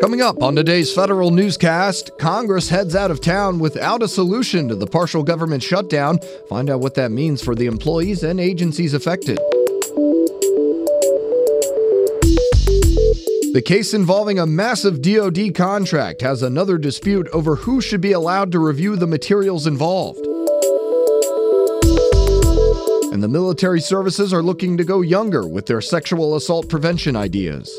Coming up on today's federal newscast, Congress heads out of town without a solution to the partial government shutdown. Find out what that means for the employees and agencies affected. The case involving a massive DoD contract has another dispute over who should be allowed to review the materials involved. And the military services are looking to go younger with their sexual assault prevention ideas.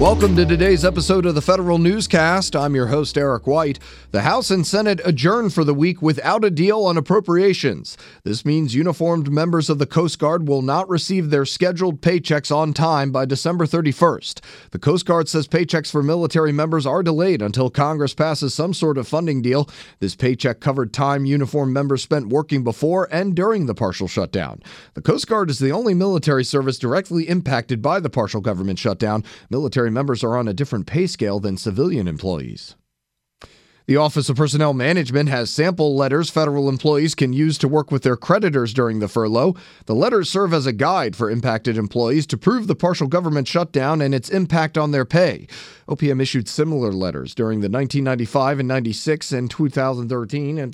Welcome to today's episode of the Federal Newscast. I'm your host, Eric White. The House and Senate adjourned for the week without a deal on appropriations. This means uniformed members of the Coast Guard will not receive their scheduled paychecks on time by December 31st. The Coast Guard says paychecks for military members are delayed until Congress passes some sort of funding deal. This paycheck covered time uniformed members spent working before and during the partial shutdown. The Coast Guard is the only military service directly impacted by the partial government shutdown. Military military members are on a different pay scale than civilian employees. The Office of Personnel Management has sample letters federal employees can use to work with their creditors during the furlough. The letters serve as a guide for impacted employees to prove the partial government shutdown and its impact on their pay. OPM issued similar letters during the 1995 and 96 and 2013 and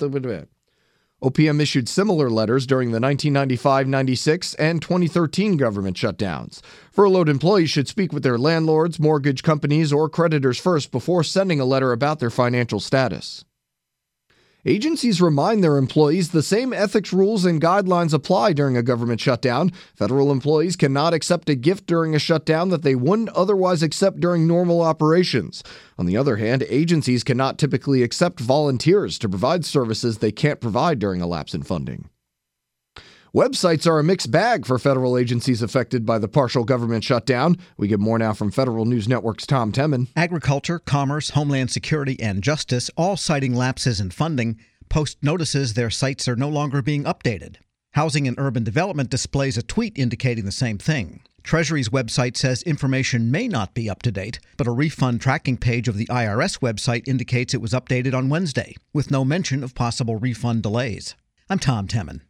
OPM issued similar letters during the 1995 96 and 2013 government shutdowns. Furloughed employees should speak with their landlords, mortgage companies, or creditors first before sending a letter about their financial status. Agencies remind their employees the same ethics rules and guidelines apply during a government shutdown. Federal employees cannot accept a gift during a shutdown that they wouldn't otherwise accept during normal operations. On the other hand, agencies cannot typically accept volunteers to provide services they can't provide during a lapse in funding. Websites are a mixed bag for federal agencies affected by the partial government shutdown. We get more now from Federal News Network's Tom Temin. Agriculture, Commerce, Homeland Security, and Justice, all citing lapses in funding, post notices their sites are no longer being updated. Housing and Urban Development displays a tweet indicating the same thing. Treasury's website says information may not be up to date, but a refund tracking page of the IRS website indicates it was updated on Wednesday, with no mention of possible refund delays. I'm Tom Temin.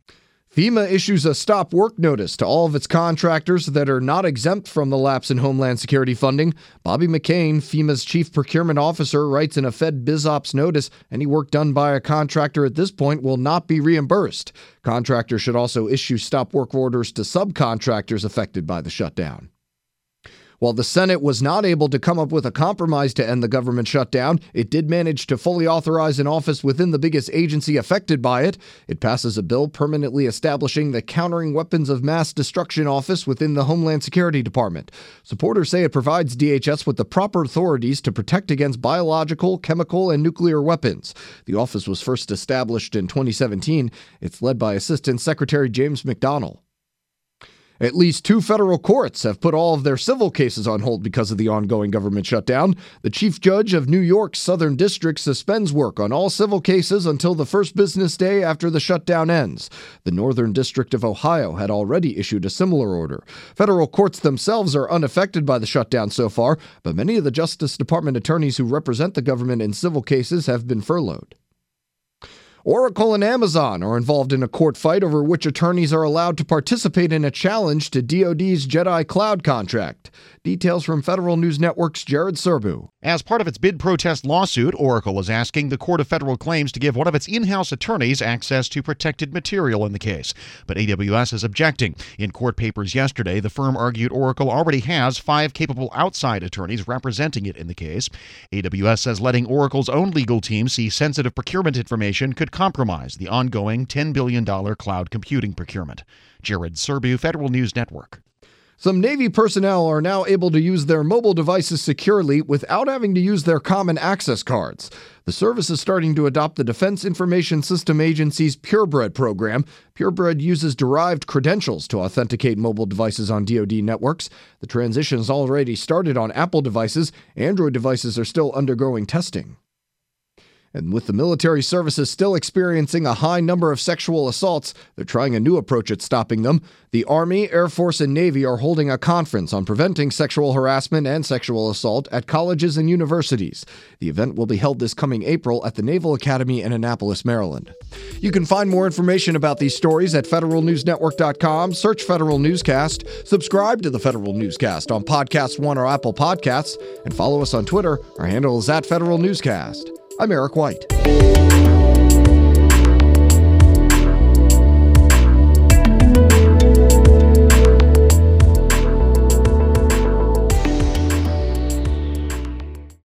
FEMA issues a stop work notice to all of its contractors that are not exempt from the lapse in Homeland Security funding. Bobby McCane, FEMA's chief procurement officer, writes in a FedBizOpps notice any work done by a contractor at this point will not be reimbursed. Contractors should also issue stop work orders to subcontractors affected by the shutdown. While the Senate was not able to come up with a compromise to end the government shutdown, it did manage to fully authorize an office within the biggest agency affected by it. It passes a bill permanently establishing the Countering Weapons of Mass Destruction Office within the Homeland Security Department. Supporters say it provides DHS with the proper authorities to protect against biological, chemical, and nuclear weapons. The office was first established in 2017. It's led by Assistant Secretary James McDonnell. At least two federal courts have put all of their civil cases on hold because of the ongoing government shutdown. The chief judge of New York's Southern District suspends work on all civil cases until the first business day after the shutdown ends. The Northern District of Ohio had already issued a similar order. Federal courts themselves are unaffected by the shutdown so far, but many of the Justice Department attorneys who represent the government in civil cases have been furloughed. Oracle and Amazon are involved in a court fight over which attorneys are allowed to participate in a challenge to DoD's JEDI Cloud contract. Details from Federal News Network's Jared Serbu. As part of its bid protest lawsuit, Oracle is asking the Court of Federal Claims to give one of its in house attorneys access to protected material in the case. But AWS is objecting. In court papers yesterday, the firm argued Oracle already has five capable outside attorneys representing it in the case. AWS says letting Oracle's own legal team see sensitive procurement information could compromise the ongoing $10 billion cloud computing procurement. Jared Serbu, Federal News Network. Some Navy personnel are now able to use their mobile devices securely without having to use their common access cards. The service is starting to adopt the Defense Information System Agency's Purebred program. Purebred uses derived credentials to authenticate mobile devices on DoD networks. The transition has already started on Apple devices. Android devices are still undergoing testing. And with the military services still experiencing a high number of sexual assaults, they're trying a new approach at stopping them. The Army, Air Force, and Navy are holding a conference on preventing sexual harassment and sexual assault at colleges and universities. The event will be held this coming April at the Naval Academy in Annapolis, Maryland. You can find more information about these stories at federalnewsnetwork.com. Search Federal Newscast, subscribe to the Federal Newscast on Podcast One or Apple Podcasts, and follow us on Twitter. Our handle is at Federal Newscast. I'm Eric White.